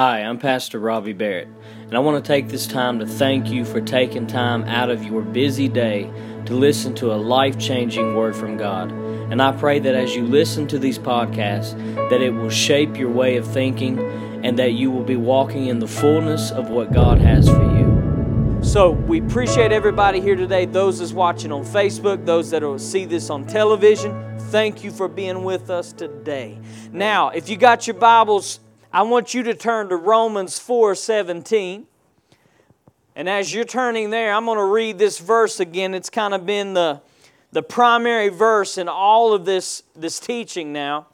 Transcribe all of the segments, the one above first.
Hi, I'm Pastor Robbie Barrett, and I want to take this time to thank you for taking time out of your busy day to listen to a life changing word from God. And I pray that as you listen to these podcasts, that it will shape your way of thinking and that you will be walking in the fullness of what God has for you. So we appreciate everybody here today, those that's watching on Facebook, those that will see this on television. Thank you for being with us today. Now, if you got your Bibles, I want you to turn to Romans 4 17. And as you're turning there, I'm going to read this verse again. It's kind of been the, the primary verse in all of this, this teaching now.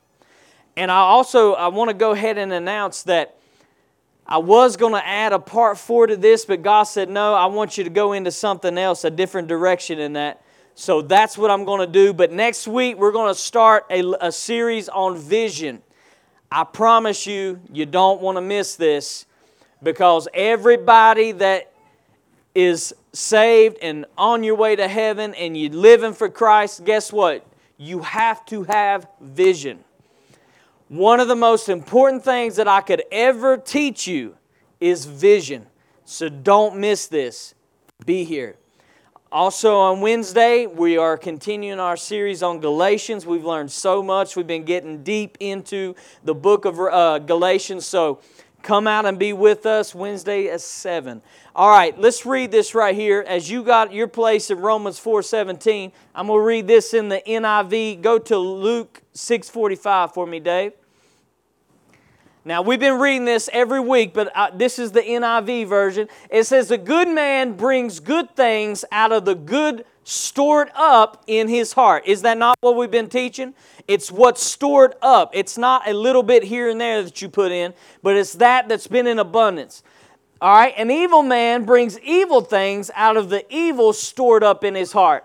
And I also I want to go ahead and announce that I was going to add a part four to this, but God said, no, I want you to go into something else, a different direction in that. So that's what I'm going to do. But next week, we're going to start a, a series on vision. I promise you, you don't want to miss this because everybody that is saved and on your way to heaven and you're living for Christ, guess what? You have to have vision. One of the most important things that I could ever teach you is vision. So don't miss this. Be here. Also, on Wednesday, we are continuing our series on Galatians. We've learned so much. We've been getting deep into the book of uh, Galatians. So, come out and be with us Wednesday at 7. All right, let's read this right here. As you got your place in Romans 4:17, I'm going to read this in the NIV. Go to Luke 6:45 for me, Dave. Now, we've been reading this every week, but uh, this is the NIV version. It says, A good man brings good things out of the good stored up in his heart. Is that not what we've been teaching? It's what's stored up. It's not a little bit here and there that you put in, but it's that that's been in abundance. All right, an evil man brings evil things out of the evil stored up in his heart.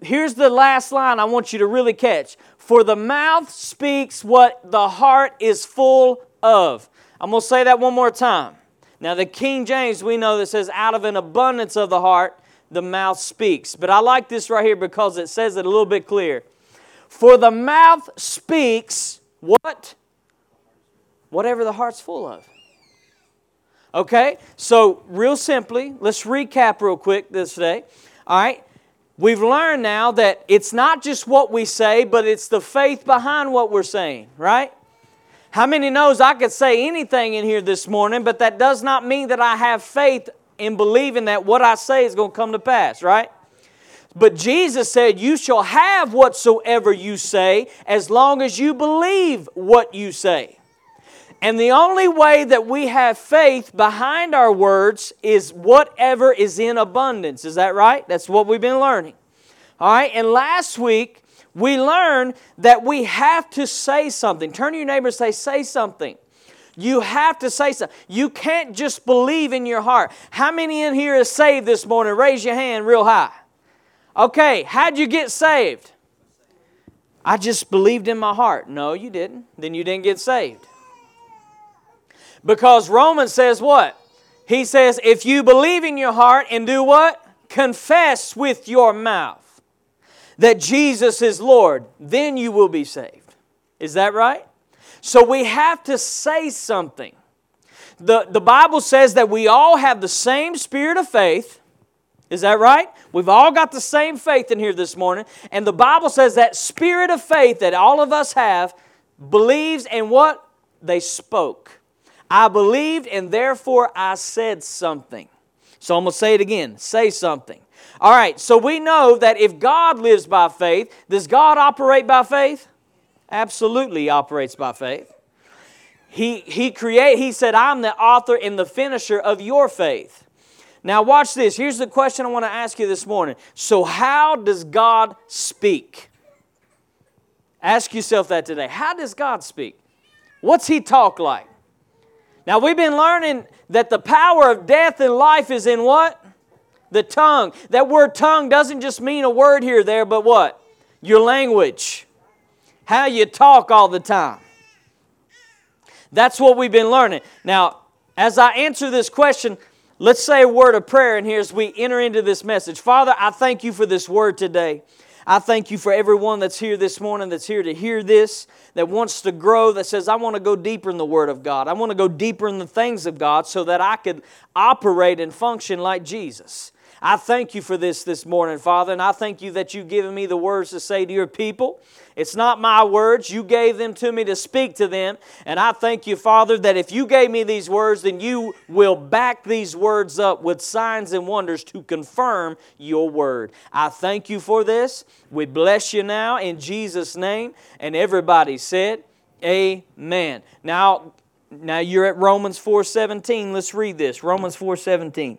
Here's the last line I want you to really catch. For the mouth speaks what the heart is full of. I'm going to say that one more time. Now, the King James, we know that says, out of an abundance of the heart, the mouth speaks. But I like this right here because it says it a little bit clear. For the mouth speaks what? Whatever the heart's full of. Okay? So, real simply, let's recap real quick this day. All right? We've learned now that it's not just what we say, but it's the faith behind what we're saying, right? How many knows I could say anything in here this morning, but that does not mean that I have faith in believing that what I say is going to come to pass, right? But Jesus said, You shall have whatsoever you say as long as you believe what you say. And the only way that we have faith behind our words is whatever is in abundance. Is that right? That's what we've been learning. All right, and last week we learn that we have to say something. Turn to your neighbor and say, Say something. You have to say something. You can't just believe in your heart. How many in here is saved this morning? Raise your hand real high. Okay, how'd you get saved? I just believed in my heart. No, you didn't. Then you didn't get saved. Because Romans says what? He says, if you believe in your heart and do what? Confess with your mouth that Jesus is Lord, then you will be saved. Is that right? So we have to say something. The, the Bible says that we all have the same spirit of faith. Is that right? We've all got the same faith in here this morning. And the Bible says that spirit of faith that all of us have believes in what? They spoke. I believed and therefore I said something. So I'm going to say it again say something. All right, so we know that if God lives by faith, does God operate by faith? Absolutely operates by faith. He, he create, he said, I'm the author and the finisher of your faith. Now watch this. Here's the question I want to ask you this morning. So how does God speak? Ask yourself that today. How does God speak? What's he talk like? Now we've been learning that the power of death and life is in what? The tongue. That word tongue doesn't just mean a word here there, but what? Your language. How you talk all the time. That's what we've been learning. Now, as I answer this question, let's say a word of prayer in here as we enter into this message. Father, I thank you for this word today. I thank you for everyone that's here this morning, that's here to hear this, that wants to grow, that says, I want to go deeper in the Word of God. I want to go deeper in the things of God so that I could operate and function like Jesus. I thank you for this this morning, Father, and I thank you that you've given me the words to say to your people. It's not my words. You gave them to me to speak to them. And I thank you, Father, that if you gave me these words, then you will back these words up with signs and wonders to confirm your word. I thank you for this. We bless you now in Jesus' name. And everybody said, Amen. Now, now you're at Romans 4:17. Let's read this. Romans 4:17.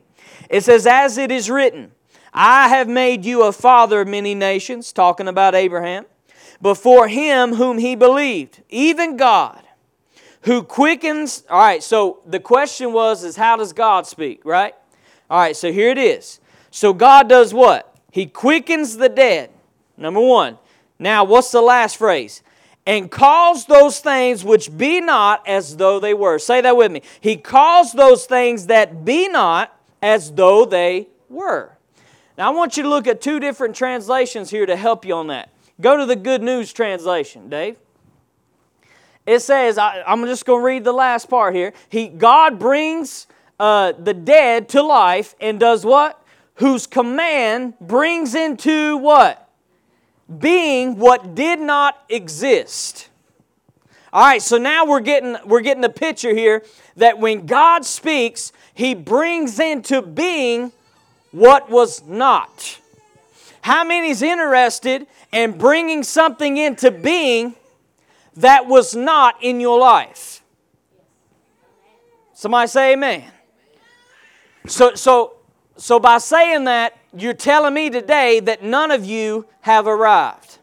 It says, As it is written, I have made you a father of many nations, talking about Abraham, before him whom he believed, even God, who quickens. All right, so the question was, is how does God speak, right? All right, so here it is. So God does what? He quickens the dead. Number one. Now, what's the last phrase? And calls those things which be not as though they were. Say that with me. He calls those things that be not as though they were. Now, I want you to look at two different translations here to help you on that. Go to the Good News translation, Dave. It says, I, am just going to read the last part here. He, God brings uh, the dead to life and does what? Whose command brings into what? Being what did not exist. All right, so now we're getting we're getting the picture here that when God speaks, he brings into being what was not. How many is interested in bringing something into being that was not in your life? Somebody say amen. So, so, so by saying that, you're telling me today that none of you have arrived.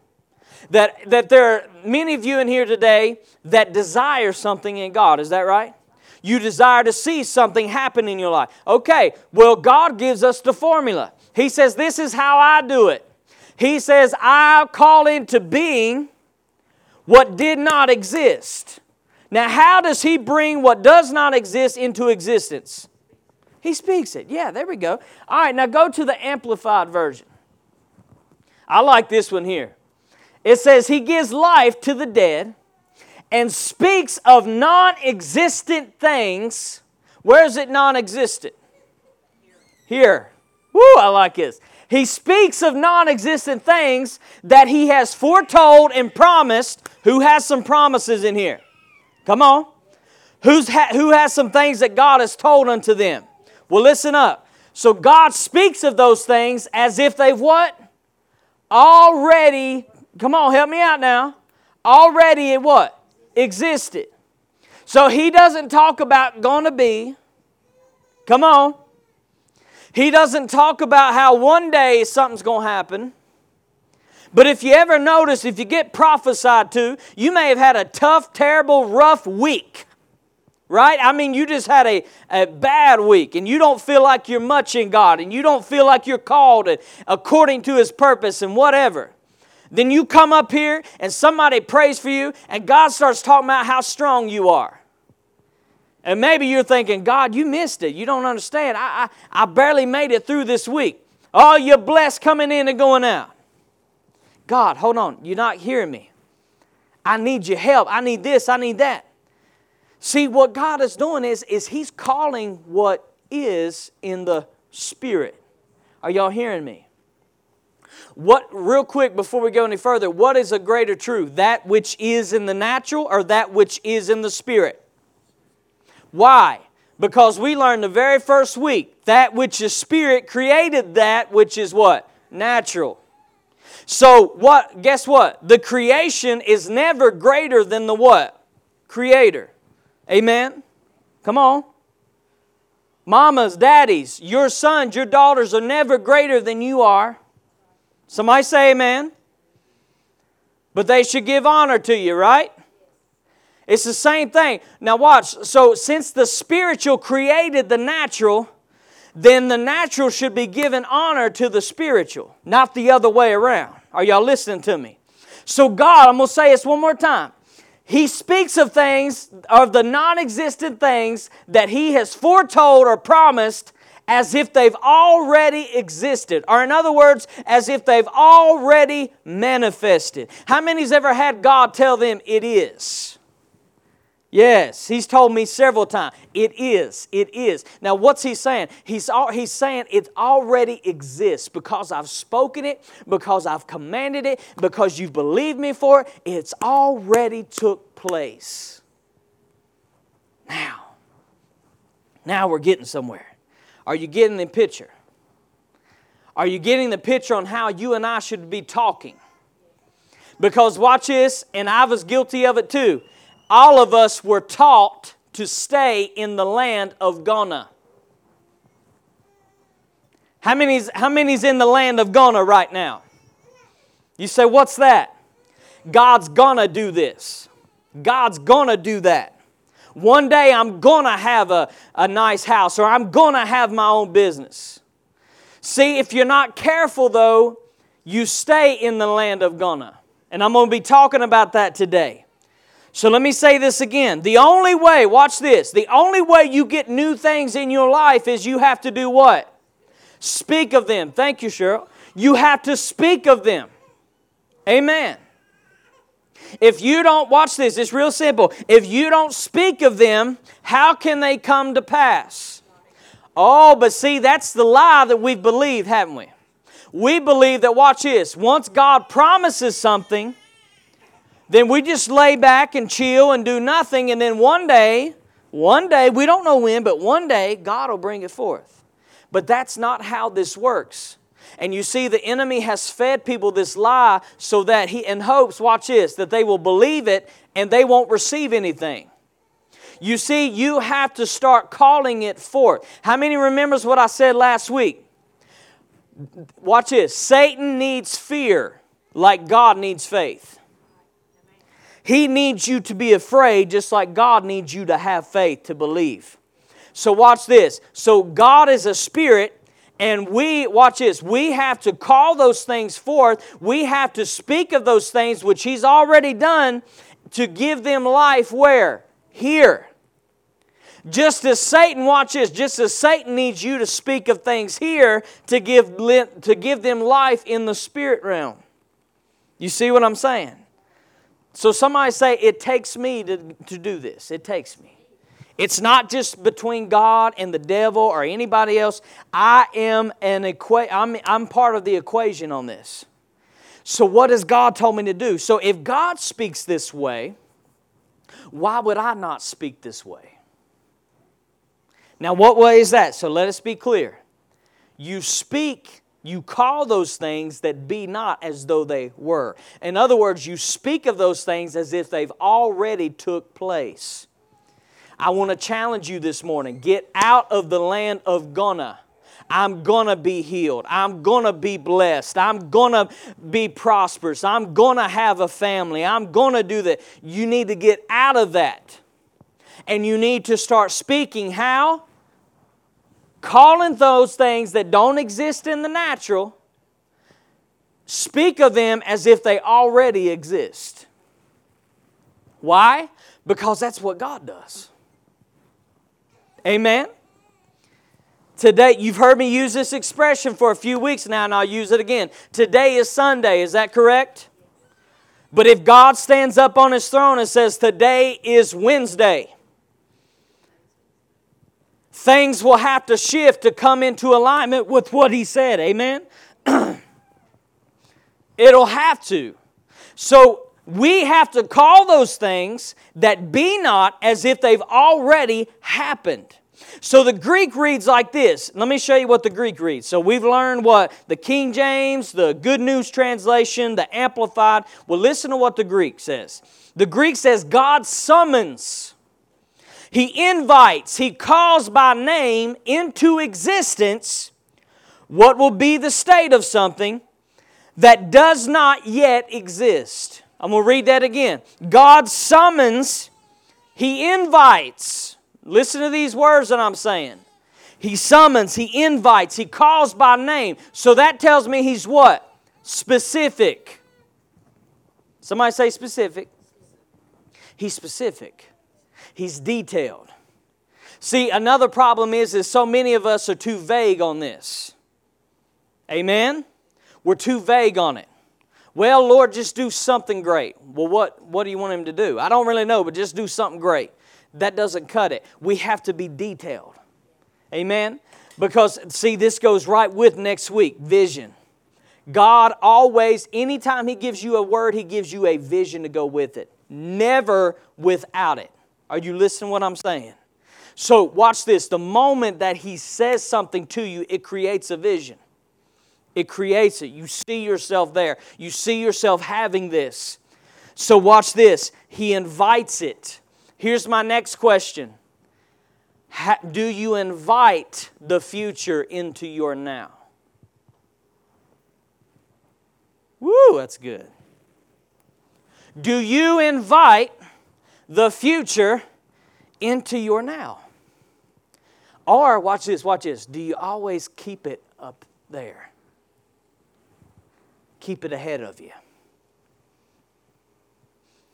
That, that there many of you in here today that desire something in God. Is that right? You desire to see something happen in your life. Okay, well, God gives us the formula. He says, This is how I do it. He says, I call into being what did not exist. Now, how does He bring what does not exist into existence? He speaks it. Yeah, there we go. All right, now go to the Amplified Version. I like this one here. It says, He gives life to the dead and speaks of non existent things. Where is it non existent? Here. Woo, I like this. He speaks of non existent things that he has foretold and promised. Who has some promises in here? Come on. Who's ha- who has some things that God has told unto them? Well, listen up. So God speaks of those things as if they've what? Already, come on, help me out now. Already it what? existed. So he doesn't talk about to be. Come on. He doesn't talk about how one day something's to happen. But if you ever notice, if you get prophesied to, you may have had a tough, terrible, rough week. Right? I mean, you just had a, a bad week and you don't feel like you're much in God and you don't feel like you're called according to His purpose and whatever. Then you come up here and somebody prays for you, and God starts talking about how strong you are. And maybe you're thinking, God, you missed it. You don't understand. I, I, I barely made it through this week. Oh, you're blessed coming in and going out. God, hold on. You're not hearing me. I need your help. I need this. I need that. See, what God is doing is, is He's calling what is in the Spirit. Are y'all hearing me? What, real quick before we go any further, what is a greater truth? That which is in the natural or that which is in the spirit? Why? Because we learned the very first week that which is spirit created that which is what? Natural. So what guess what? The creation is never greater than the what? Creator. Amen. Come on. Mamas, daddies, your sons, your daughters are never greater than you are. Somebody say amen. But they should give honor to you, right? It's the same thing. Now, watch. So, since the spiritual created the natural, then the natural should be given honor to the spiritual, not the other way around. Are y'all listening to me? So, God, I'm going to say this one more time. He speaks of things, of the non existent things that He has foretold or promised as if they've already existed, or in other words, as if they've already manifested. How many's ever had God tell them it is? Yes, he's told me several times. It is. It is. Now, what's he saying? He's, he's saying it already exists because I've spoken it, because I've commanded it, because you've believed me for it. It's already took place. Now, now we're getting somewhere. Are you getting the picture? Are you getting the picture on how you and I should be talking? Because watch this, and I was guilty of it too. All of us were taught to stay in the land of gonna. How many's, how many's in the land of gonna right now? You say, what's that? God's gonna do this. God's gonna do that. One day I'm going to have a, a nice house or I'm going to have my own business. See, if you're not careful, though, you stay in the land of gonna. And I'm going to be talking about that today. So let me say this again. The only way, watch this, the only way you get new things in your life is you have to do what? Speak of them. Thank you, Cheryl. You have to speak of them. Amen. If you don't, watch this, it's real simple. If you don't speak of them, how can they come to pass? Oh, but see, that's the lie that we've believed, haven't we? We believe that, watch this, once God promises something, then we just lay back and chill and do nothing, and then one day, one day, we don't know when, but one day, God will bring it forth. But that's not how this works. And you see, the enemy has fed people this lie so that he, in hopes, watch this, that they will believe it and they won't receive anything. You see, you have to start calling it forth. How many remembers what I said last week? Watch this. Satan needs fear like God needs faith. He needs you to be afraid just like God needs you to have faith to believe. So watch this. So God is a spirit and we, watch this, we have to call those things forth. We have to speak of those things which He's already done to give them life where? Here. Just as Satan, watch this, just as Satan needs you to speak of things here to give, to give them life in the spirit realm. You see what I'm saying? So somebody say, It takes me to, to do this. It takes me. It's not just between God and the devil or anybody else. I am an equa- I'm, I'm part of the equation on this. So, what has God told me to do? So, if God speaks this way, why would I not speak this way? Now, what way is that? So, let us be clear. You speak, you call those things that be not as though they were. In other words, you speak of those things as if they've already took place. I want to challenge you this morning get out of the land of gonna. I'm gonna be healed. I'm gonna be blessed. I'm gonna be prosperous. I'm gonna have a family. I'm gonna do that. You need to get out of that. And you need to start speaking how? Calling those things that don't exist in the natural, speak of them as if they already exist. Why? Because that's what God does. Amen? Today, you've heard me use this expression for a few weeks now, and I'll use it again. Today is Sunday, is that correct? But if God stands up on his throne and says, Today is Wednesday, things will have to shift to come into alignment with what he said. Amen? It'll have to. So we have to call those things that be not as if they've already happened. So the Greek reads like this. Let me show you what the Greek reads. So we've learned what the King James, the Good News Translation, the Amplified. Well, listen to what the Greek says. The Greek says, God summons, He invites, He calls by name into existence what will be the state of something that does not yet exist. I'm going to read that again. God summons, He invites. Listen to these words that I'm saying. He summons, He invites, He calls by name. So that tells me He's what? Specific. Somebody say specific. He's specific. He's detailed. See, another problem is is so many of us are too vague on this. Amen. We're too vague on it. Well, Lord, just do something great. Well, what, what do you want him to do? I don't really know, but just do something great. That doesn't cut it. We have to be detailed. Amen? Because, see, this goes right with next week vision. God always, anytime He gives you a word, He gives you a vision to go with it. Never without it. Are you listening what I'm saying? So, watch this. The moment that He says something to you, it creates a vision. It creates it. You see yourself there. You see yourself having this. So, watch this. He invites it. Here's my next question Do you invite the future into your now? Woo, that's good. Do you invite the future into your now? Or, watch this, watch this. Do you always keep it up there? Keep it ahead of you.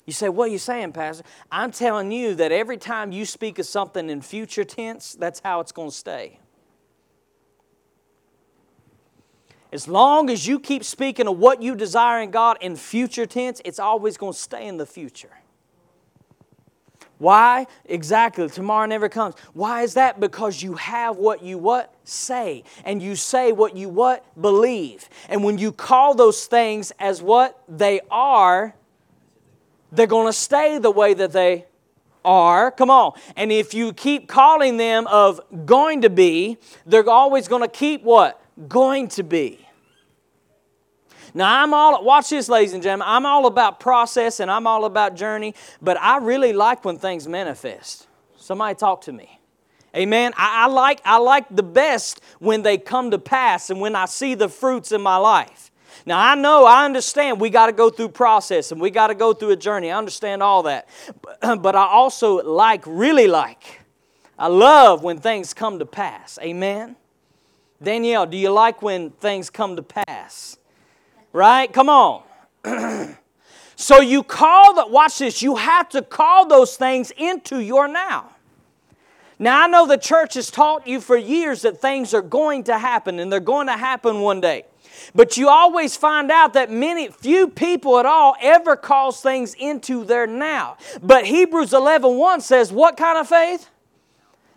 You say, What are you saying, Pastor? I'm telling you that every time you speak of something in future tense, that's how it's going to stay. As long as you keep speaking of what you desire in God in future tense, it's always going to stay in the future. Why? Exactly. Tomorrow never comes. Why is that? Because you have what you what? Say. And you say what you what? Believe. And when you call those things as what they are, they're going to stay the way that they are. Come on. And if you keep calling them of going to be, they're always going to keep what? Going to be. Now, I'm all, watch this, ladies and gentlemen. I'm all about process and I'm all about journey, but I really like when things manifest. Somebody talk to me. Amen. I, I, like, I like the best when they come to pass and when I see the fruits in my life. Now, I know, I understand we got to go through process and we got to go through a journey. I understand all that. But, but I also like, really like, I love when things come to pass. Amen. Danielle, do you like when things come to pass? Right? Come on. so you call that, watch this, you have to call those things into your now. Now, I know the church has taught you for years that things are going to happen and they're going to happen one day. But you always find out that many, few people at all ever calls things into their now. But Hebrews 11 1 says, what kind of faith?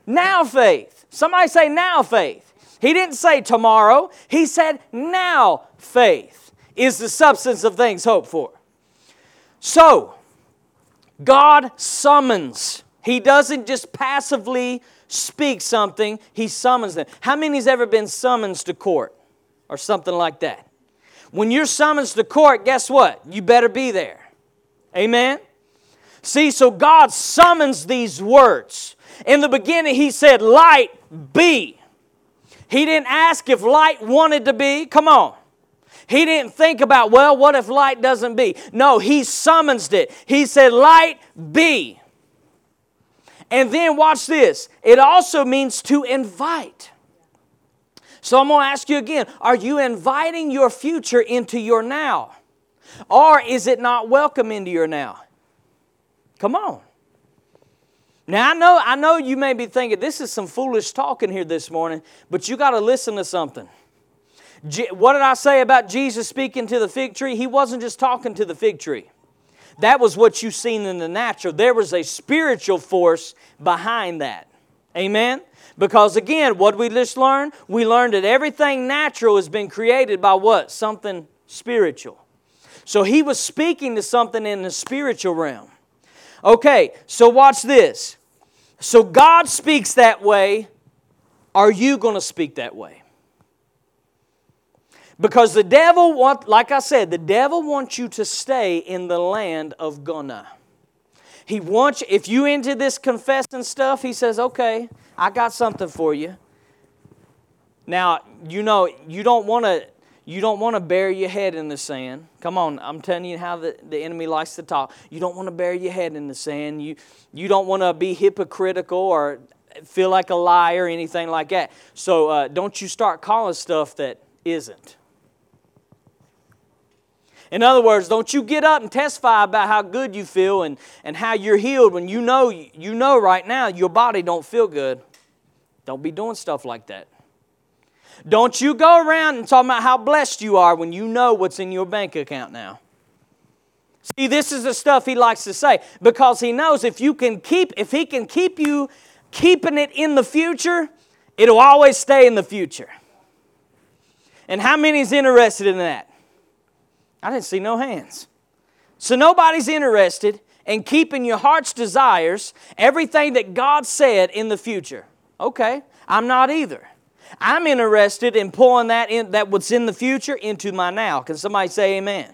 Now faith. Somebody say now faith. He didn't say tomorrow, he said now faith is the substance of things hoped for. So, God summons. He doesn't just passively speak something, He summons them. How many's ever been summoned to court or something like that? When you're summoned to court, guess what? You better be there. Amen? See, so God summons these words. In the beginning, He said, Light be. He didn't ask if light wanted to be. Come on. He didn't think about, well, what if light doesn't be? No, he summons it. He said, Light be. And then watch this it also means to invite. So I'm going to ask you again are you inviting your future into your now? Or is it not welcome into your now? Come on. Now I know I know you may be thinking this is some foolish talking here this morning, but you got to listen to something. What did I say about Jesus speaking to the fig tree? He wasn't just talking to the fig tree. That was what you've seen in the natural. There was a spiritual force behind that. Amen? Because again, what we just learned? We learned that everything natural has been created by what? Something spiritual. So he was speaking to something in the spiritual realm. Okay, so watch this. So God speaks that way. Are you going to speak that way? Because the devil want, like I said, the devil wants you to stay in the land of gonna. He wants if you into this confessing stuff, he says, "Okay, I got something for you." Now, you know, you don't want to you don't want to bury your head in the sand. Come on, I'm telling you how the, the enemy likes to talk. You don't want to bury your head in the sand. You you don't want to be hypocritical or feel like a liar or anything like that. So uh, don't you start calling stuff that isn't. In other words, don't you get up and testify about how good you feel and, and how you're healed when you know you know right now your body don't feel good. Don't be doing stuff like that. Don't you go around and talk about how blessed you are when you know what's in your bank account now. See, this is the stuff he likes to say because he knows if you can keep if he can keep you keeping it in the future, it'll always stay in the future. And how many's interested in that? I didn't see no hands. So nobody's interested in keeping your heart's desires, everything that God said in the future. Okay, I'm not either. I'm interested in pulling that in that what's in the future into my now. Can somebody say amen?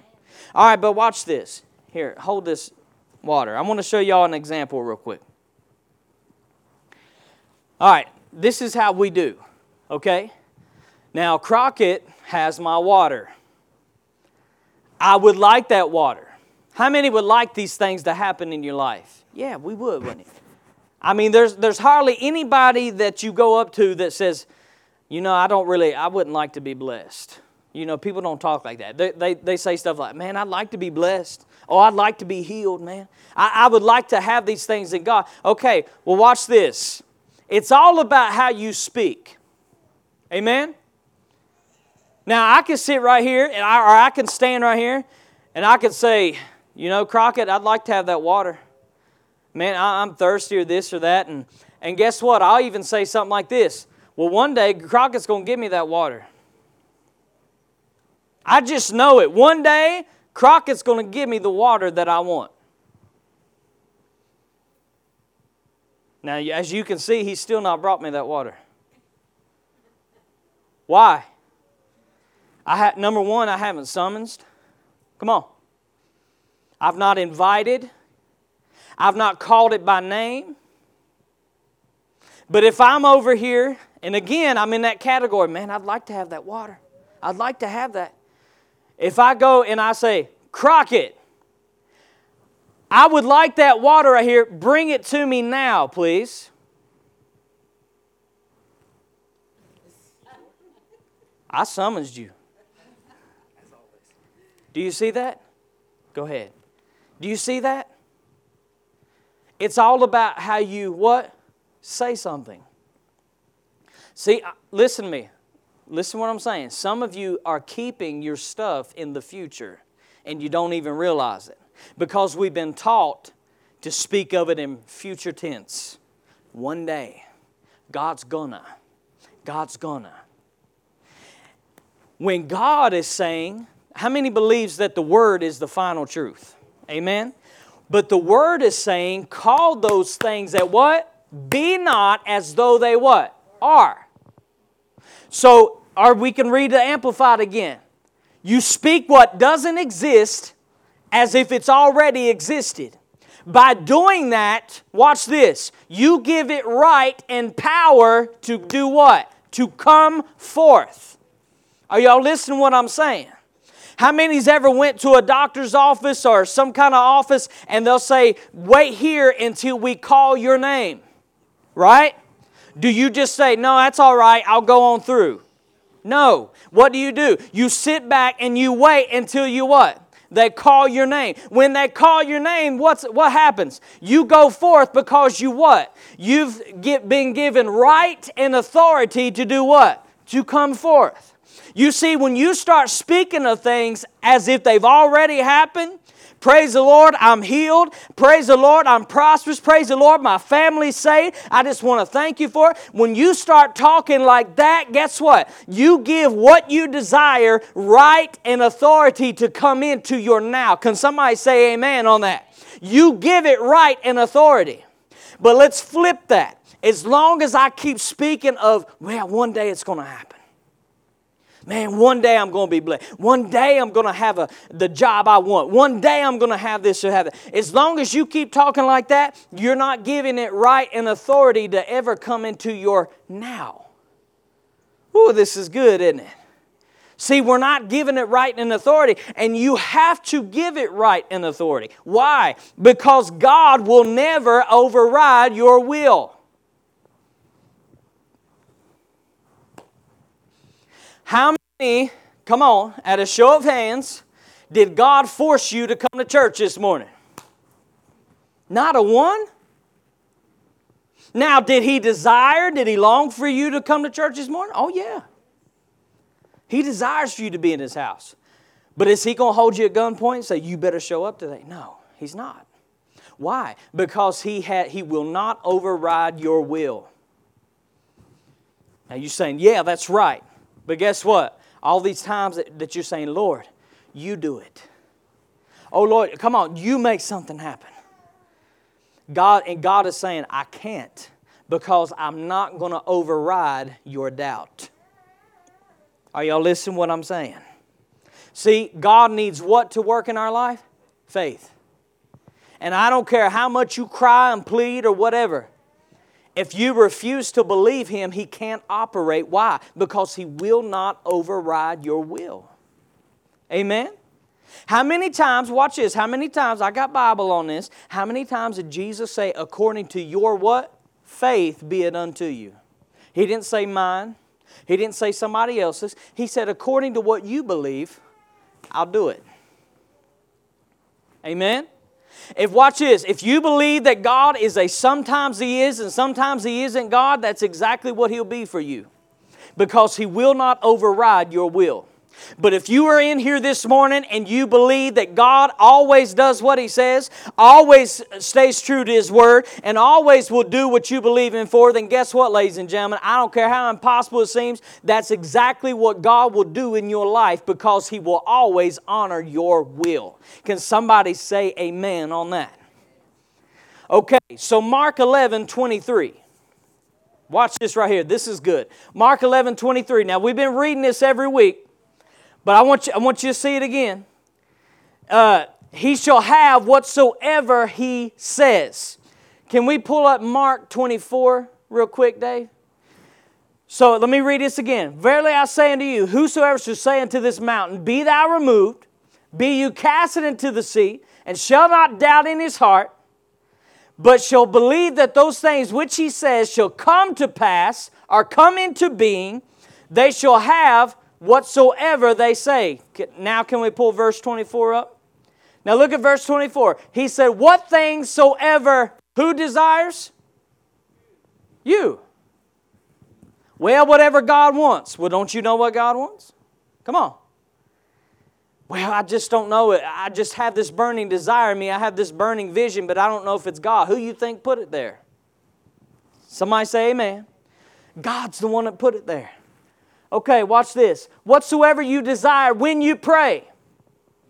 All right, but watch this. Here, hold this water. I want to show y'all an example real quick. All right, this is how we do, okay? Now, Crockett has my water. I would like that water. How many would like these things to happen in your life? Yeah, we would, wouldn't it? I mean, there's, there's hardly anybody that you go up to that says, you know, I don't really, I wouldn't like to be blessed. You know, people don't talk like that. They, they, they say stuff like, man, I'd like to be blessed. Oh, I'd like to be healed, man. I, I would like to have these things in God. Okay, well, watch this. It's all about how you speak. Amen? Now, I can sit right here, and I, or I can stand right here, and I can say, you know, Crockett, I'd like to have that water. Man, I, I'm thirsty or this or that. And, and guess what? I'll even say something like this. Well, one day, Crockett's going to give me that water. I just know it. One day, Crockett's going to give me the water that I want. Now, as you can see, he's still not brought me that water. Why? I ha- number one, I haven't summoned. Come on. I've not invited. I've not called it by name. But if I'm over here, and again, I'm in that category, man, I'd like to have that water. I'd like to have that. If I go and I say, Crockett, I would like that water right here. Bring it to me now, please. I summoned you. Do you see that? Go ahead. Do you see that? It's all about how you what? Say something. See, listen to me. Listen to what I'm saying. Some of you are keeping your stuff in the future and you don't even realize it because we've been taught to speak of it in future tense. One day, God's gonna. God's gonna. When God is saying, how many believes that the word is the final truth? Amen. But the word is saying, call those things that what? Be not as though they what? Are. So, or we can read the Amplified again. You speak what doesn't exist as if it's already existed. By doing that, watch this, you give it right and power to do what? To come forth. Are y'all listening what I'm saying? How many's ever went to a doctor's office or some kind of office and they'll say, wait here until we call your name? Right? Do you just say, no, that's all right, I'll go on through? No. What do you do? You sit back and you wait until you what? They call your name. When they call your name, what's, what happens? You go forth because you what? You've get, been given right and authority to do what? To come forth. You see, when you start speaking of things as if they've already happened, Praise the Lord, I'm healed. Praise the Lord, I'm prosperous. Praise the Lord, my family's saved. I just want to thank you for it. When you start talking like that, guess what? You give what you desire right and authority to come into your now. Can somebody say amen on that? You give it right and authority. But let's flip that. As long as I keep speaking of, well, one day it's going to happen. Man, one day I'm going to be blessed. One day I'm going to have a, the job I want. One day I'm going to have this or have that. As long as you keep talking like that, you're not giving it right and authority to ever come into your now. Ooh, this is good, isn't it? See, we're not giving it right and authority, and you have to give it right and authority. Why? Because God will never override your will. How many, come on, at a show of hands, Did God force you to come to church this morning? Not a one? Now, did He desire, did He long for you to come to church this morning? Oh, yeah. He desires for you to be in His house. But is He going to hold you at gunpoint and say, you better show up today? No, He's not. Why? Because He, ha- he will not override your will. Now, you're saying, yeah, that's right. But guess what? All these times that, that you're saying, Lord, you do it. Oh, Lord, come on, you make something happen. God, and God is saying, I can't because I'm not going to override your doubt. Are y'all listening what I'm saying? See, God needs what to work in our life? Faith. And I don't care how much you cry and plead or whatever. If you refuse to believe Him, He can't operate. Why? Because He will not override your will. Amen? How many times, watch this, how many times, I got Bible on this, how many times did Jesus say, according to your what? Faith be it unto you. He didn't say mine. He didn't say somebody else's. He said, according to what you believe, I'll do it. Amen? If watch this, if you believe that God is a sometimes He is and sometimes He isn't God, that's exactly what He'll be for you. Because He will not override your will. But if you are in here this morning and you believe that God always does what He says, always stays true to His Word, and always will do what you believe in for, then guess what, ladies and gentlemen? I don't care how impossible it seems, that's exactly what God will do in your life because He will always honor your will. Can somebody say amen on that? Okay, so Mark 11 23. Watch this right here. This is good. Mark 11 23. Now, we've been reading this every week. But I want you, I want you to see it again. Uh, he shall have whatsoever he says. Can we pull up Mark 24 real quick, Dave? So let me read this again. Verily I say unto you, whosoever shall say unto this mountain, Be thou removed, be you cast into the sea, and shall not doubt in his heart, but shall believe that those things which he says shall come to pass, or come into being, they shall have whatsoever they say. Now, can we pull verse 24 up? Now, look at verse 24. He said, What things soever who desires? You. Well, whatever God wants. Well, don't you know what God wants? Come on. Well, I just don't know it. I just have this burning desire in me. I have this burning vision, but I don't know if it's God. Who you think put it there? Somebody say amen. God's the one that put it there. Okay, watch this. Whatsoever you desire when you pray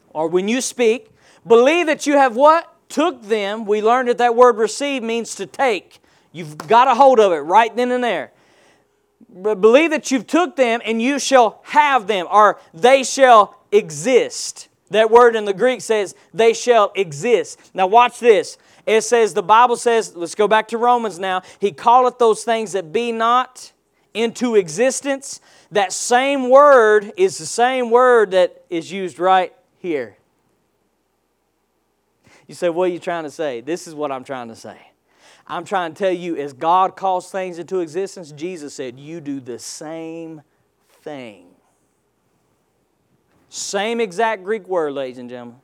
or when you speak, believe that you have what? Took them. We learned that that word receive means to take. You've got a hold of it right then and there. But Believe that you've took them and you shall have them or they shall exist. That word in the Greek says they shall exist. Now watch this. It says, the Bible says, let's go back to Romans now. He calleth those things that be not into existence that same word is the same word that is used right here. You say, What are you trying to say? This is what I'm trying to say. I'm trying to tell you, as God calls things into existence, Jesus said, You do the same thing. Same exact Greek word, ladies and gentlemen.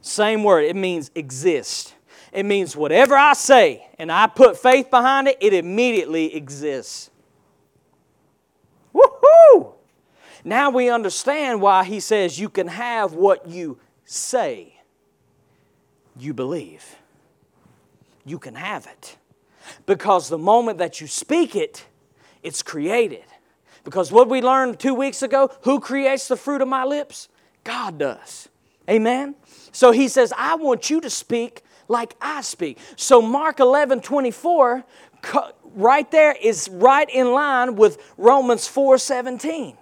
Same word. It means exist. It means whatever I say and I put faith behind it, it immediately exists. Woohoo! Now we understand why he says you can have what you say. You believe. You can have it. Because the moment that you speak it, it's created. Because what we learned two weeks ago, who creates the fruit of my lips? God does. Amen? So he says, I want you to speak like I speak. So Mark 11 24 right there is right in line with Romans 4:17.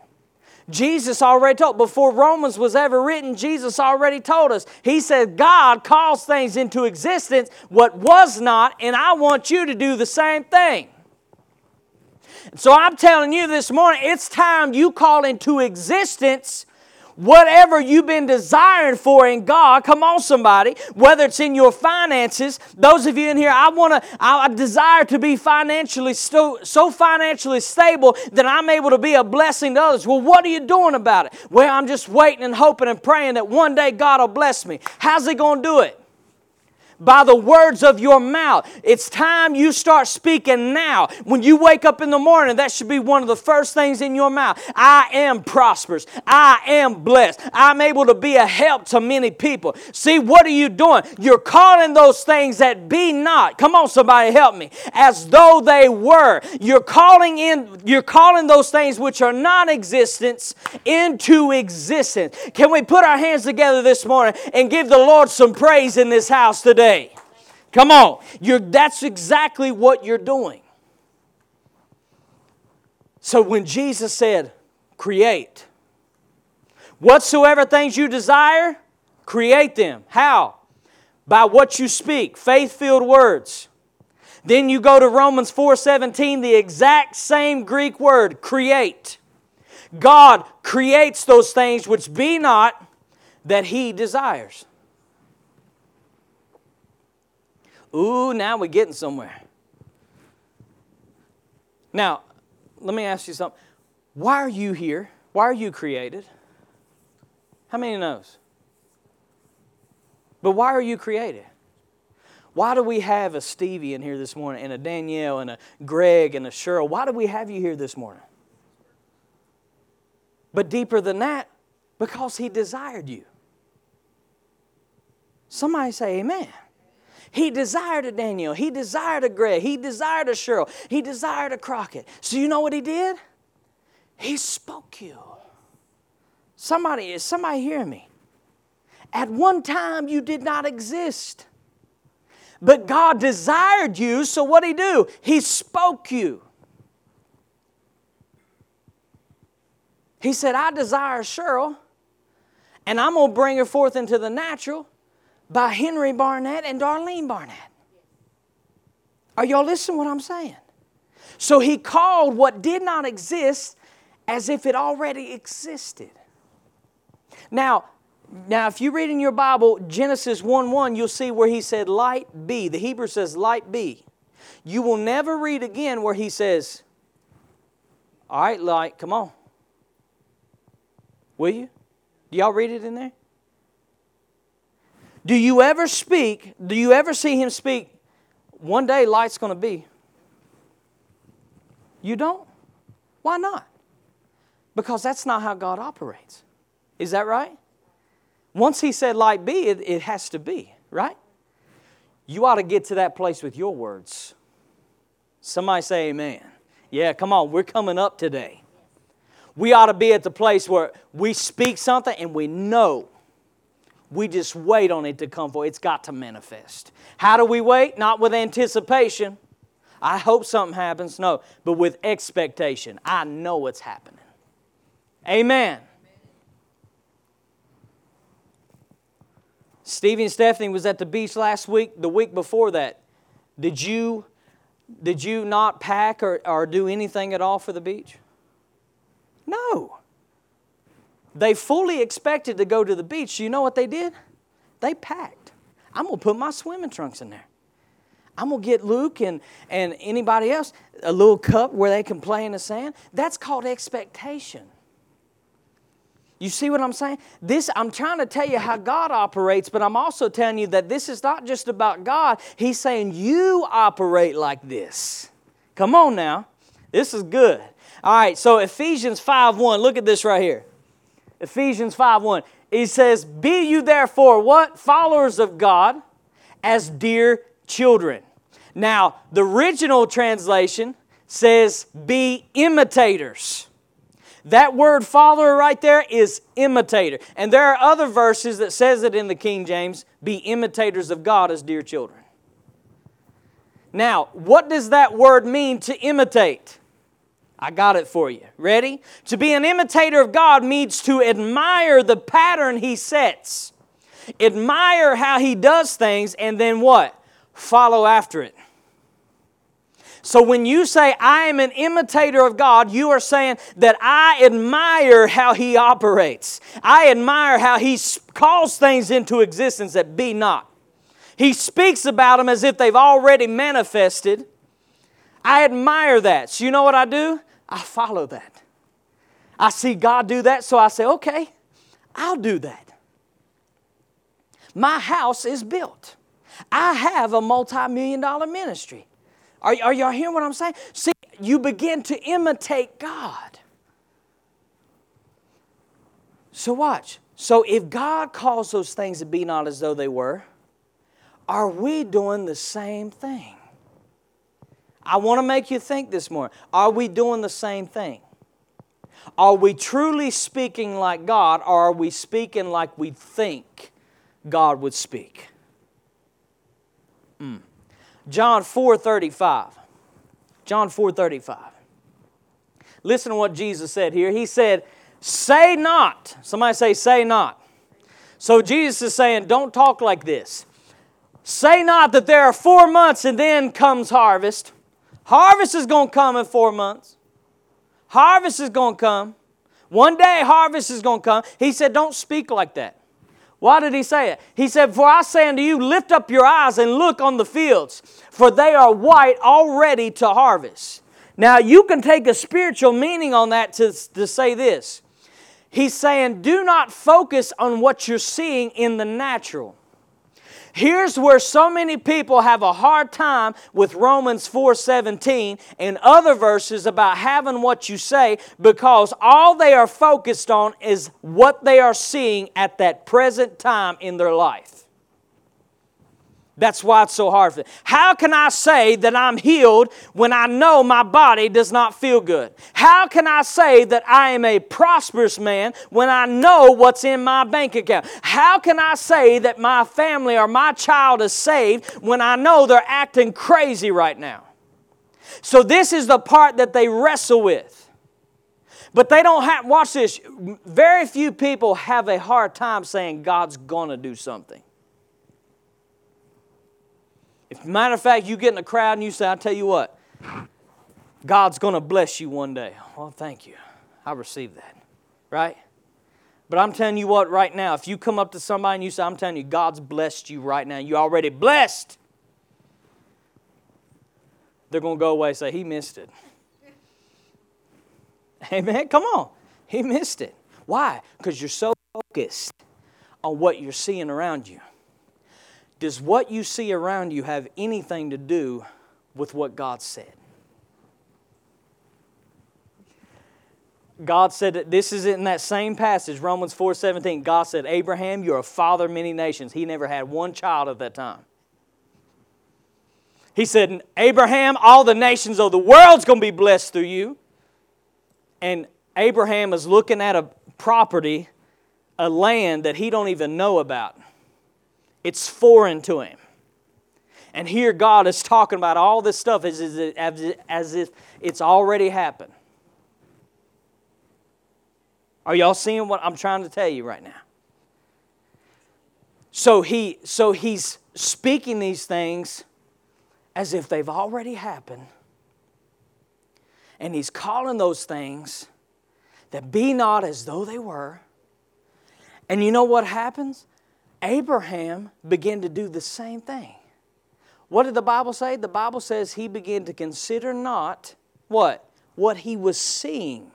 Jesus already told, before Romans was ever written, Jesus already told us. He said, God calls things into existence what was not, and I want you to do the same thing. So I'm telling you this morning, it's time you call into existence whatever you've been desiring for in God, come on, somebody, whether it's in your finances, those of you in here, I want to, I desire to be financially, so, so financially stable that I'm able to be a blessing to others. Well, what are you doing about it? Well, I'm just waiting and hoping and praying that one day God will bless me. How's He going to do it? By the words of your mouth. It's time you start speaking now. When you wake up in the morning, that should be one of the first things in your mouth. I am prosperous. I am blessed. I'm able to be a help to many people. See, what are you doing? You're calling those things that be not. Come on, somebody help me. As though they were. You're calling in, you're calling those things which are non-existence into existence. Can we put our hands together this morning and give the Lord some praise in this house today? Come on. You're, that's exactly what you're doing. So when Jesus said, create, whatsoever things you desire, create them. How? By what you speak, faith filled words. Then you go to Romans 4:17, the exact same Greek word, create. God creates those things which be not that he desires. Ooh, now we're getting somewhere. Now, let me ask you something. Why are you here? Why are you created? How many knows? But why are you created? Why do we have a Stevie in here this morning and a Danielle and a Greg and a Cheryl? Why do we have you here this morning? But deeper than that, because He desired you. Somebody say, Amen. He desired a Daniel. He desired a Greg. He desired a Cheryl. He desired a Crockett. So you know what he did? He spoke you. Somebody, is somebody hearing me? At one time you did not exist. But God desired you, so what did He do? He spoke you. He said, I desire Cheryl, and I'm going to bring her forth into the natural by Henry Barnett and Darlene Barnett. Are y'all listening to what I'm saying? So he called what did not exist as if it already existed. Now, now if you read in your Bible Genesis 1 1, you'll see where he said, Light be. The Hebrew says, Light be. You will never read again where he says, All right, light, come on. Will you? Do y'all read it in there? Do you ever speak? Do you ever see him speak? One day light's going to be. You don't? Why not? Because that's not how God operates. Is that right? Once he said light be, it, it has to be, right? You ought to get to that place with your words. Somebody say amen. Yeah, come on, we're coming up today. We ought to be at the place where we speak something and we know we just wait on it to come forth. It's got to manifest. How do we wait? Not with anticipation. I hope something happens. No, but with expectation. I know it's happening. Amen. Stevie and Stephanie was at the beach last week, the week before that. Did you did you not pack or, or do anything at all for the beach? No. They fully expected to go to the beach. You know what they did? They packed. I'm going to put my swimming trunks in there. I'm going to get Luke and, and anybody else a little cup where they can play in the sand. That's called expectation. You see what I'm saying? This I'm trying to tell you how God operates, but I'm also telling you that this is not just about God. He's saying you operate like this. Come on now. This is good. All right, so Ephesians 5:1. Look at this right here. Ephesians 5 1. He says, Be you therefore what? Followers of God as dear children. Now, the original translation says, Be imitators. That word follower right there is imitator. And there are other verses that says it in the King James, be imitators of God as dear children. Now, what does that word mean to imitate? I got it for you. Ready? To be an imitator of God means to admire the pattern He sets, admire how He does things, and then what? Follow after it. So when you say, I am an imitator of God, you are saying that I admire how He operates. I admire how He calls things into existence that be not. He speaks about them as if they've already manifested. I admire that. So you know what I do? I follow that. I see God do that, so I say, okay, I'll do that. My house is built. I have a multi million dollar ministry. Are, are y'all hearing what I'm saying? See, you begin to imitate God. So, watch. So, if God calls those things to be not as though they were, are we doing the same thing? I want to make you think this morning. Are we doing the same thing? Are we truly speaking like God, or are we speaking like we think God would speak? Mm. John 4:35. John 4:35. Listen to what Jesus said here. He said, "Say not." Somebody say say not. So Jesus is saying, don't talk like this. Say not that there are 4 months and then comes harvest. Harvest is going to come in 4 months. Harvest is going to come. One day harvest is going to come. He said, don't speak like that. Why did he say it? He said, For I say unto you, lift up your eyes and look on the fields, for they are white already to harvest. Now, you can take a spiritual meaning on that to, to say this. He's saying, Do not focus on what you're seeing in the natural. Here's where so many people have a hard time with Romans 4:17 and other verses about having what you say because all they are focused on is what they are seeing at that present time in their life. That's why it's so hard for them. How can I say that I'm healed when I know my body does not feel good? How can I say that I am a prosperous man when I know what's in my bank account? How can I say that my family or my child is saved when I know they're acting crazy right now? So, this is the part that they wrestle with. But they don't have, watch this, very few people have a hard time saying God's gonna do something. If matter of fact, you get in a crowd and you say, I tell you what, God's going to bless you one day. Well, thank you. I receive that. Right? But I'm telling you what, right now, if you come up to somebody and you say, I'm telling you, God's blessed you right now, you're already blessed, they're going to go away and say, He missed it. Amen? Come on. He missed it. Why? Because you're so focused on what you're seeing around you. Does what you see around you have anything to do with what God said? God said that this is in that same passage, Romans 4 17. God said, Abraham, you're a father of many nations. He never had one child at that time. He said, Abraham, all the nations of the world's going to be blessed through you. And Abraham is looking at a property, a land that he don't even know about. It's foreign to him. And here God is talking about all this stuff as, as, if it's already happened. Are y'all seeing what I'm trying to tell you right now? So he so he's speaking these things as if they've already happened. And he's calling those things that be not as though they were. And you know what happens? Abraham began to do the same thing. What did the Bible say? The Bible says he began to consider not what? What he was seeing.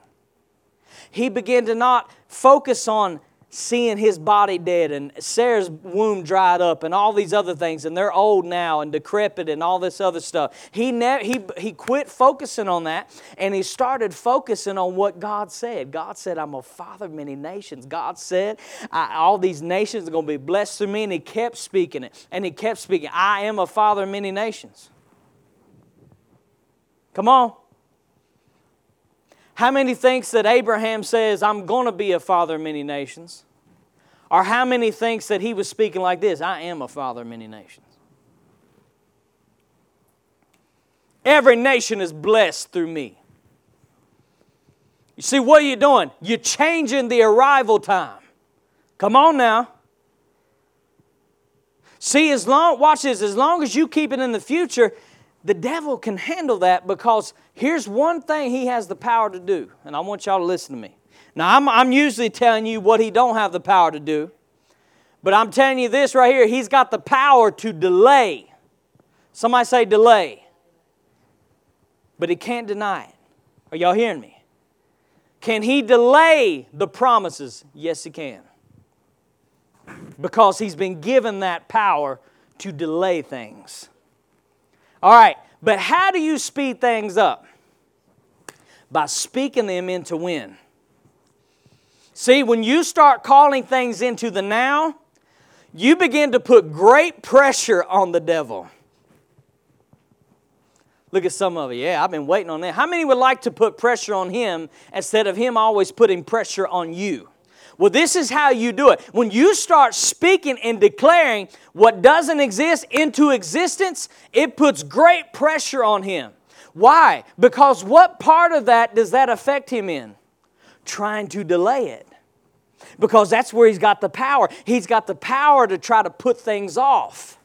He began to not focus on seeing his body dead and Sarah's womb dried up and all these other things and they're old now and decrepit and all this other stuff. He, ne- he, he quit focusing on that and he started focusing on what God said. God said, I'm a father of many nations. God said, all these nations are going to be blessed through me and he kept speaking it. And he kept speaking, I am a father of many nations. Come on. How many thinks that Abraham says, I'm going to be a father of many nations? Or how many thinks that he was speaking like this, I am a father of many nations? Every nation is blessed through me. You see, what are you doing? You're changing the arrival time. Come on now. See, as long, watch this, as long as you keep it in the future, the devil can handle that because here's one thing he has the power to do, and I want y'all to listen to me. Now, I'm, I'm usually telling you what he don't have the power to do, but I'm telling you this right here. He's got the power to delay. Somebody say delay. But he can't deny it. Are y'all hearing me? Can he delay the promises? Yes, he can. Because he's been given that power to delay things. All right, but how do you speed things up? By speaking them into when? See, when you start calling things into the now, you begin to put great pressure on the devil. Look at some of you. Yeah, I've been waiting on that. How many would like to put pressure on him instead of him always putting pressure on you? Well, this is how you do it. When you start speaking and declaring what doesn't exist into existence, it puts great pressure on him. Why? Because what part of that does that affect him in? Trying to delay it. Because that's where he's got the power. He's got the power to try to put things off.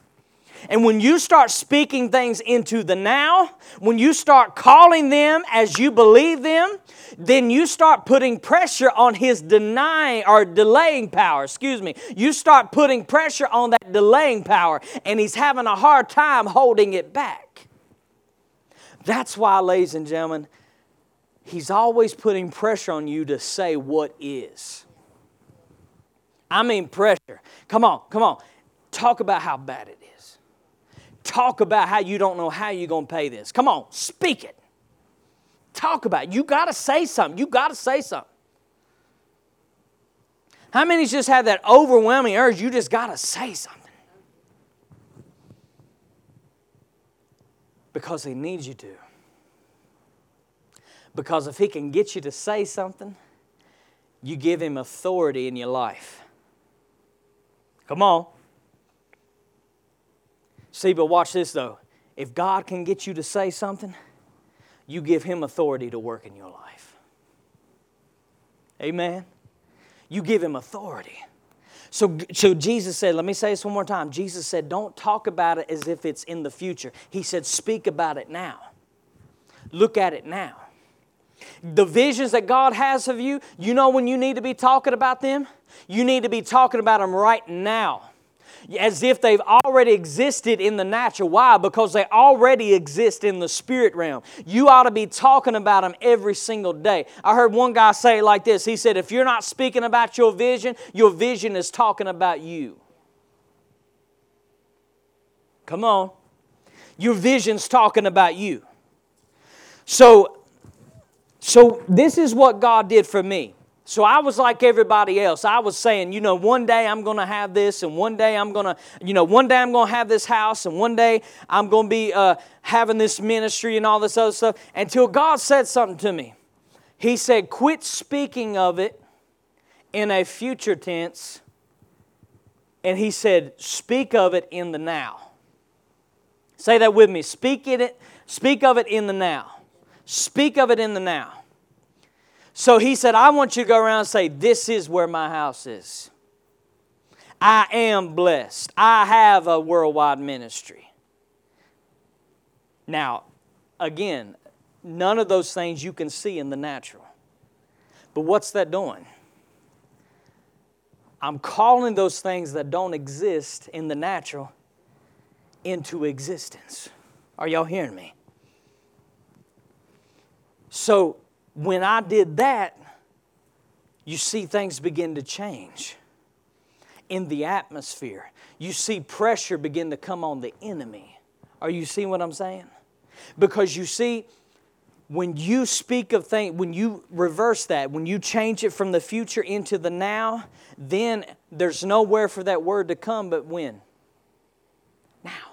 And when you start speaking things into the now, when you start calling them as you believe them, then you start putting pressure on his denying or delaying power. Excuse me. You start putting pressure on that delaying power, and he's having a hard time holding it back. That's why, ladies and gentlemen, he's always putting pressure on you to say what is. I mean, pressure. Come on, come on. Talk about how bad it is. Talk about how you don't know how you're going to pay this. Come on, speak it. Talk about it. You got to say something. You got to say something. How many just have that overwhelming urge? You just got to say something. Because he needs you to. Because if he can get you to say something, you give him authority in your life. Come on. See, but watch this though. If God can get you to say something, you give Him authority to work in your life. Amen. You give Him authority. So, so Jesus said, let me say this one more time. Jesus said, don't talk about it as if it's in the future. He said, speak about it now. Look at it now. The visions that God has of you, you know when you need to be talking about them? You need to be talking about them right now as if they've already existed in the natural. Why? Because they already exist in the spirit realm. You ought to be talking about them every single day. I heard one guy say it like this He said, If you're not speaking about your vision, your vision is talking about you. Come on. Your vision's talking about you. So, so this is what God did for me. So I was like everybody else. I was saying, you know, one day I'm going to have this, and one day I'm going to, you know, one day I'm going to have this house, and one day I'm going to be uh, having this ministry and all this other stuff. Until God said something to me. He said, quit speaking of it in a future tense. And He said, speak of it in the now. Say that with me. Speak it. Speak of it in the now. Speak of it in the now. So he said, I want you to go around and say, This is where my house is. I am blessed. I have a worldwide ministry. Now, again, none of those things you can see in the natural. But what's that doing? I'm calling those things that don't exist in the natural into existence. Are y'all hearing me? So when I did that, you see things begin to change in the atmosphere. You see pressure begin to come on the enemy. Are you seeing what I'm saying? Because you see, when you speak of things, when you reverse that, when you change it from the future into the now, then there's nowhere for that word to come but when? Now.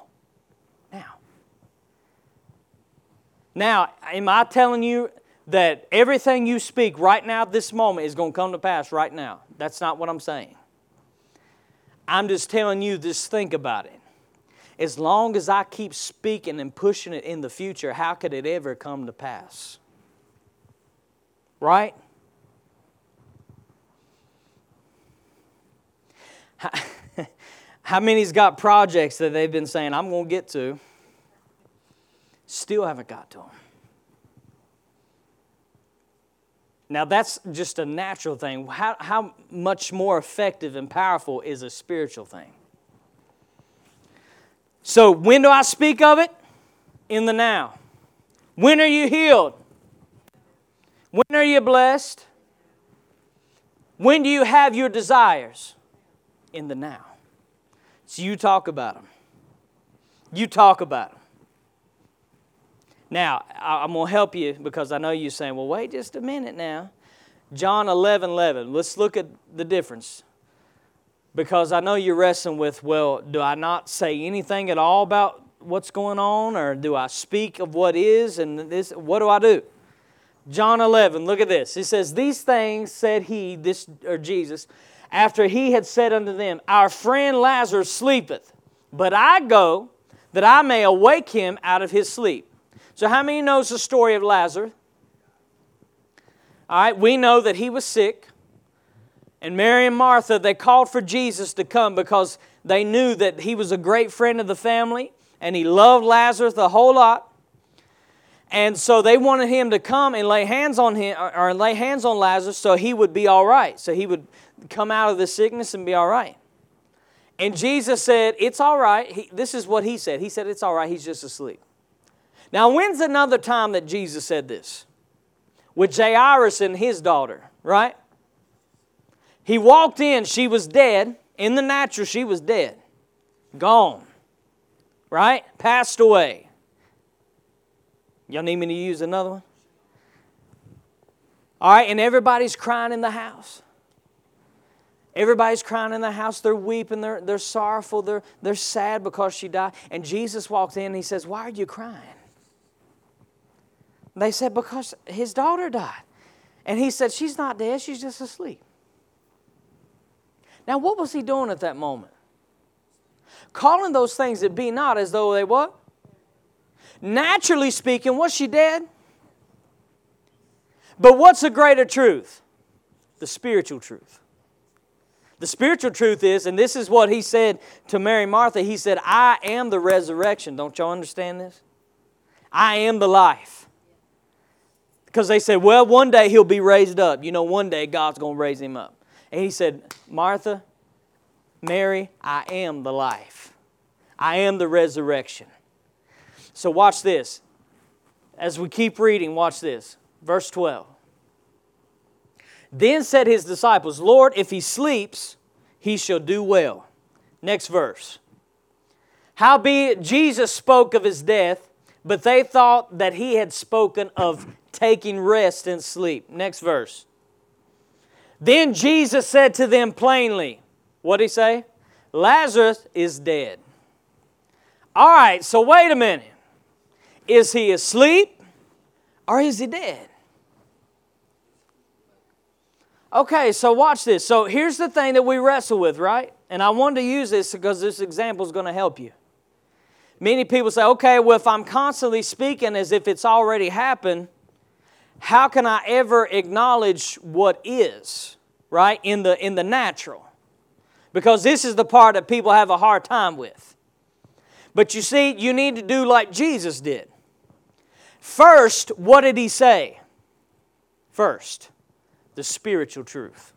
Now, am I telling you that everything you speak right now, this moment, is going to come to pass right now. That's not what I'm saying. I'm just telling you, just think about it. As long as I keep speaking and pushing it in the future, how could it ever come to pass? Right? How many's got projects that they've been saying, I'm going to get to? Still haven't got to them. Now, that's just a natural thing. How, how much more effective and powerful is a spiritual thing? So, when do I speak of it? In the now. When are you healed? When are you blessed? When do you have your desires? In the now. So, you talk about them. You talk about them. Now, I'm going to help you because I know you're saying, well, wait just a minute now. John 11 11. Let's look at the difference. Because I know you're wrestling with, well, do I not say anything at all about what's going on? Or do I speak of what is? And this, what do I do? John 11, look at this. He says, These things said he, this, or Jesus, after he had said unto them, Our friend Lazarus sleepeth, but I go that I may awake him out of his sleep. So, how many knows the story of Lazarus? All right, we know that he was sick. And Mary and Martha, they called for Jesus to come because they knew that he was a great friend of the family and he loved Lazarus a whole lot. And so they wanted him to come and lay hands on him or lay hands on Lazarus so he would be all right. So he would come out of the sickness and be all right. And Jesus said, It's all right. He, this is what he said. He said, It's all right. He's just asleep. Now, when's another time that Jesus said this? With Jairus and his daughter, right? He walked in, she was dead. In the natural, she was dead. Gone. Right? Passed away. Y'all need me to use another one? All right, and everybody's crying in the house. Everybody's crying in the house. They're weeping. They're, they're sorrowful. They're, they're sad because she died. And Jesus walks in and he says, Why are you crying? They said, Because his daughter died. And he said, She's not dead, she's just asleep. Now, what was he doing at that moment? Calling those things that be not as though they what? Naturally speaking, was she dead? But what's the greater truth? The spiritual truth. The spiritual truth is, and this is what he said to Mary Martha, he said, I am the resurrection. Don't y'all understand this? I am the life. Because they said, well, one day he'll be raised up. You know, one day God's going to raise him up. And he said, Martha, Mary, I am the life. I am the resurrection. So watch this. As we keep reading, watch this. Verse 12. Then said his disciples, Lord, if he sleeps, he shall do well. Next verse. Howbeit Jesus spoke of his death, but they thought that he had spoken of taking rest and sleep. Next verse. Then Jesus said to them plainly, what did he say? Lazarus is dead. All right, so wait a minute. Is he asleep or is he dead? Okay, so watch this. So here's the thing that we wrestle with, right? And I wanted to use this because this example is going to help you. Many people say, okay, well, if I'm constantly speaking as if it's already happened, how can I ever acknowledge what is, right, in the, in the natural? Because this is the part that people have a hard time with. But you see, you need to do like Jesus did. First, what did he say? First, the spiritual truth.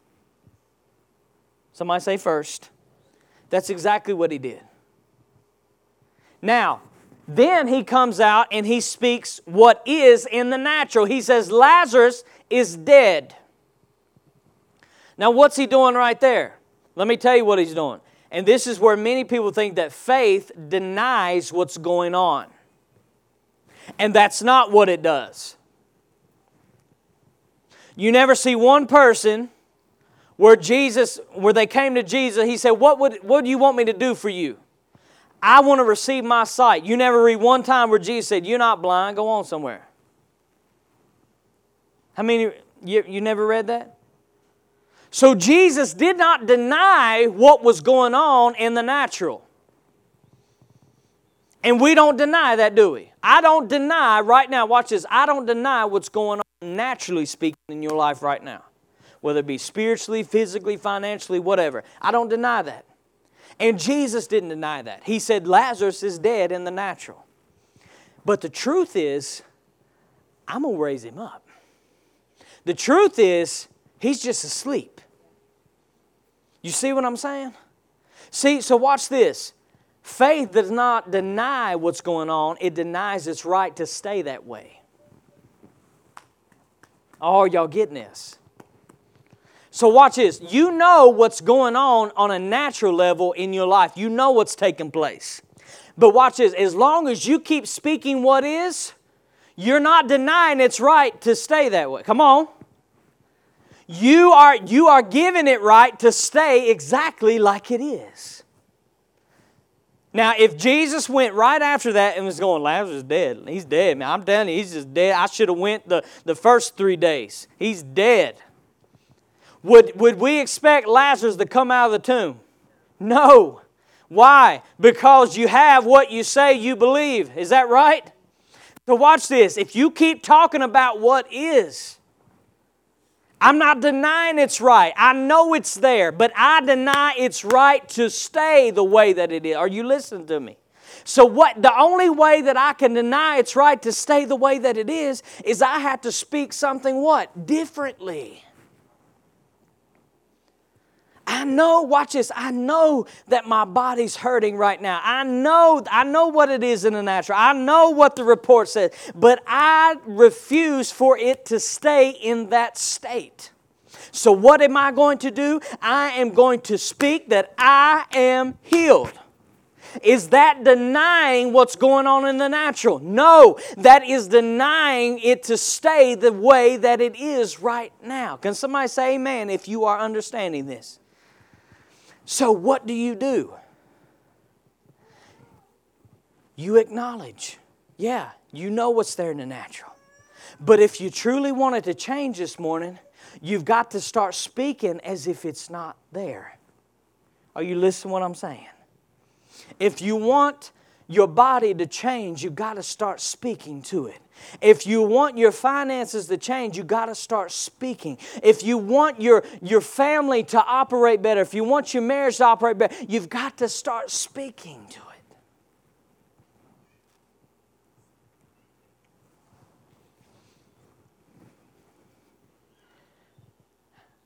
Somebody say first. That's exactly what he did. Now, then he comes out and he speaks what is in the natural. He says, Lazarus is dead. Now, what's he doing right there? Let me tell you what he's doing. And this is where many people think that faith denies what's going on. And that's not what it does. You never see one person where Jesus, where they came to Jesus, he said, What would what do you want me to do for you? I want to receive my sight. You never read one time where Jesus said, You're not blind, go on somewhere. How many, you, you never read that? So Jesus did not deny what was going on in the natural. And we don't deny that, do we? I don't deny right now, watch this, I don't deny what's going on naturally speaking in your life right now. Whether it be spiritually, physically, financially, whatever. I don't deny that. And Jesus didn't deny that. He said Lazarus is dead in the natural. But the truth is, I'm going to raise him up. The truth is, he's just asleep. You see what I'm saying? See, so watch this. Faith does not deny what's going on, it denies its right to stay that way. Oh, y'all getting this? So, watch this. You know what's going on on a natural level in your life, you know what's taking place. But watch this. As long as you keep speaking what is, you're not denying its right to stay that way. Come on. You are, you are giving it right to stay exactly like it is. Now, if Jesus went right after that and was going, Lazarus is dead. He's dead, man. I'm telling you, he's just dead. I should have went the, the first three days. He's dead. Would, would we expect Lazarus to come out of the tomb? No. Why? Because you have what you say you believe. Is that right? So watch this. If you keep talking about what is, I'm not denying it's right. I know it's there, but I deny its right to stay the way that it is. Are you listening to me? So what the only way that I can deny its right to stay the way that it is is I have to speak something what? Differently. I know, watch this, I know that my body's hurting right now. I know, I know what it is in the natural. I know what the report says, but I refuse for it to stay in that state. So, what am I going to do? I am going to speak that I am healed. Is that denying what's going on in the natural? No, that is denying it to stay the way that it is right now. Can somebody say amen if you are understanding this? So, what do you do? You acknowledge, yeah, you know what's there in the natural. But if you truly wanted to change this morning, you've got to start speaking as if it's not there. Are you listening to what I'm saying? If you want your body to change, you've got to start speaking to it. If you want your finances to change, you got to start speaking. If you want your, your family to operate better, if you want your marriage to operate better, you've got to start speaking to it.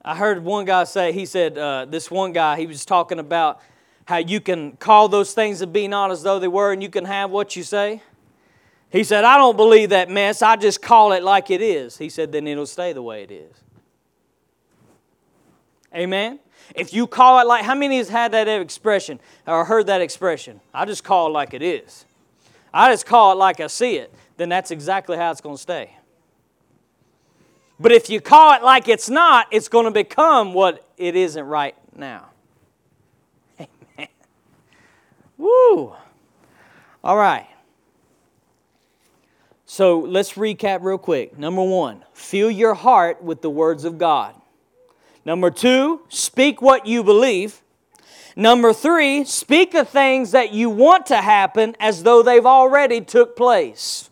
I heard one guy say, he said, uh, this one guy, he was talking about how you can call those things that be not as though they were and you can have what you say. He said, I don't believe that mess. I just call it like it is. He said, then it'll stay the way it is. Amen? If you call it like, how many has had that expression or heard that expression? I just call it like it is. I just call it like I see it. Then that's exactly how it's going to stay. But if you call it like it's not, it's going to become what it isn't right now. Amen. Woo. All right. So let's recap real quick. Number one, fill your heart with the words of God. Number two, speak what you believe. Number three, speak the things that you want to happen as though they've already took place.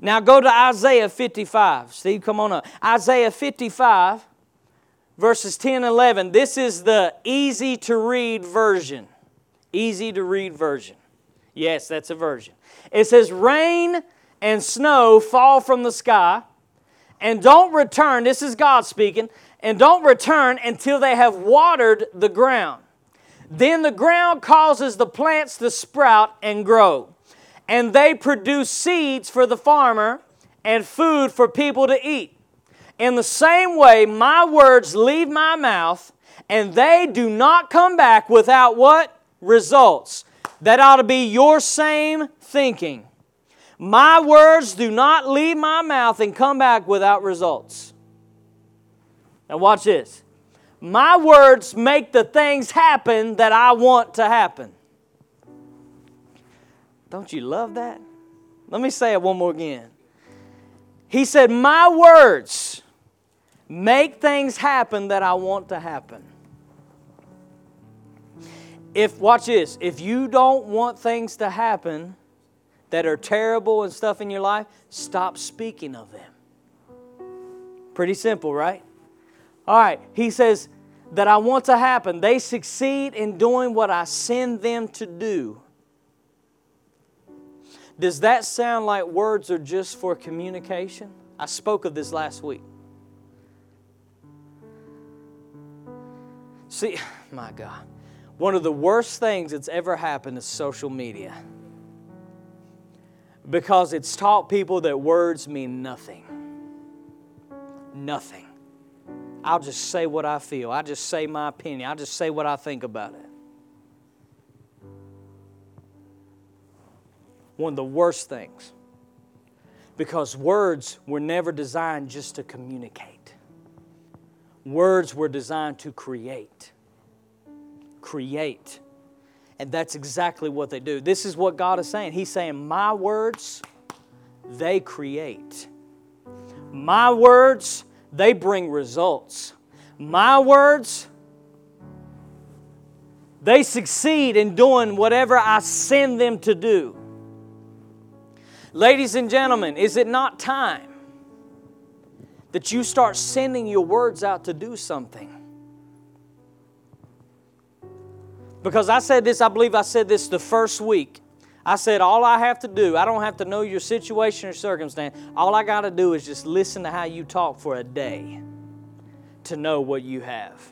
Now go to Isaiah 55. Steve, come on up. Isaiah 55, verses 10 and 11. This is the easy to read version. Easy to read version. Yes, that's a version. It says, Rain and snow fall from the sky and don't return. This is God speaking. And don't return until they have watered the ground. Then the ground causes the plants to sprout and grow. And they produce seeds for the farmer and food for people to eat. In the same way, my words leave my mouth and they do not come back without what? Results. That ought to be your same thinking. My words do not leave my mouth and come back without results. Now, watch this. My words make the things happen that I want to happen. Don't you love that? Let me say it one more again. He said, My words make things happen that I want to happen. If, watch this, if you don't want things to happen, that are terrible and stuff in your life, stop speaking of them. Pretty simple, right? All right, he says that I want to happen. They succeed in doing what I send them to do. Does that sound like words are just for communication? I spoke of this last week. See, my God, one of the worst things that's ever happened is social media because it's taught people that words mean nothing. Nothing. I'll just say what I feel. I just say my opinion. I just say what I think about it. One of the worst things. Because words were never designed just to communicate, words were designed to create. Create. And that's exactly what they do. This is what God is saying. He's saying, My words, they create. My words, they bring results. My words, they succeed in doing whatever I send them to do. Ladies and gentlemen, is it not time that you start sending your words out to do something? Because I said this, I believe I said this the first week. I said, all I have to do, I don't have to know your situation or circumstance. All I got to do is just listen to how you talk for a day to know what you have.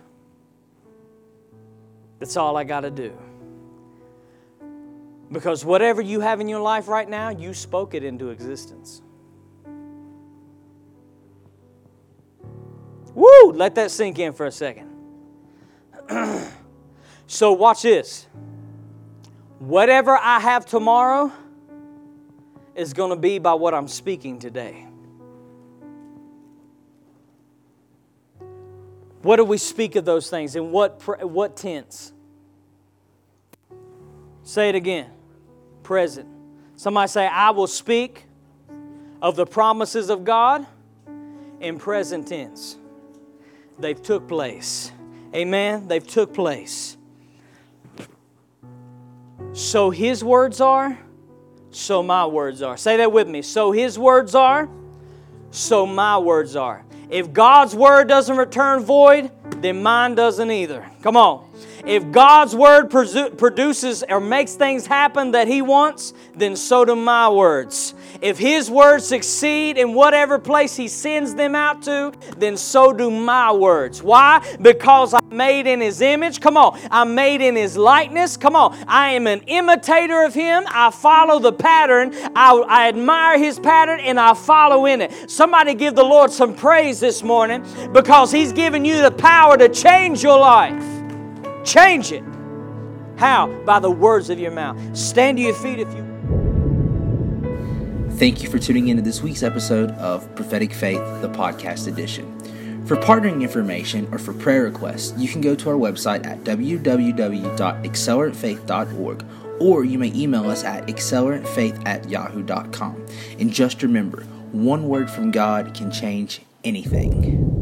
That's all I got to do. Because whatever you have in your life right now, you spoke it into existence. Woo! Let that sink in for a second. So, watch this. Whatever I have tomorrow is going to be by what I'm speaking today. What do we speak of those things? In what, what tense? Say it again. Present. Somebody say, I will speak of the promises of God in present tense. They've took place. Amen. They've took place. So his words are, so my words are. Say that with me. So his words are, so my words are. If God's word doesn't return void, then mine doesn't either. Come on. If God's word produces or makes things happen that He wants, then so do my words. If His words succeed in whatever place He sends them out to, then so do my words. Why? Because I'm made in His image. Come on. I'm made in His likeness. Come on. I am an imitator of Him. I follow the pattern. I, I admire His pattern and I follow in it. Somebody give the Lord some praise this morning because He's given you the power to change your life. Change it. How? By the words of your mouth. Stand to your feet if you. Thank you for tuning into this week's episode of Prophetic Faith, the podcast edition. For partnering information or for prayer requests, you can go to our website at www.acceleratefaith.org or you may email us at acceleratefaith at yahoo.com. And just remember, one word from God can change anything.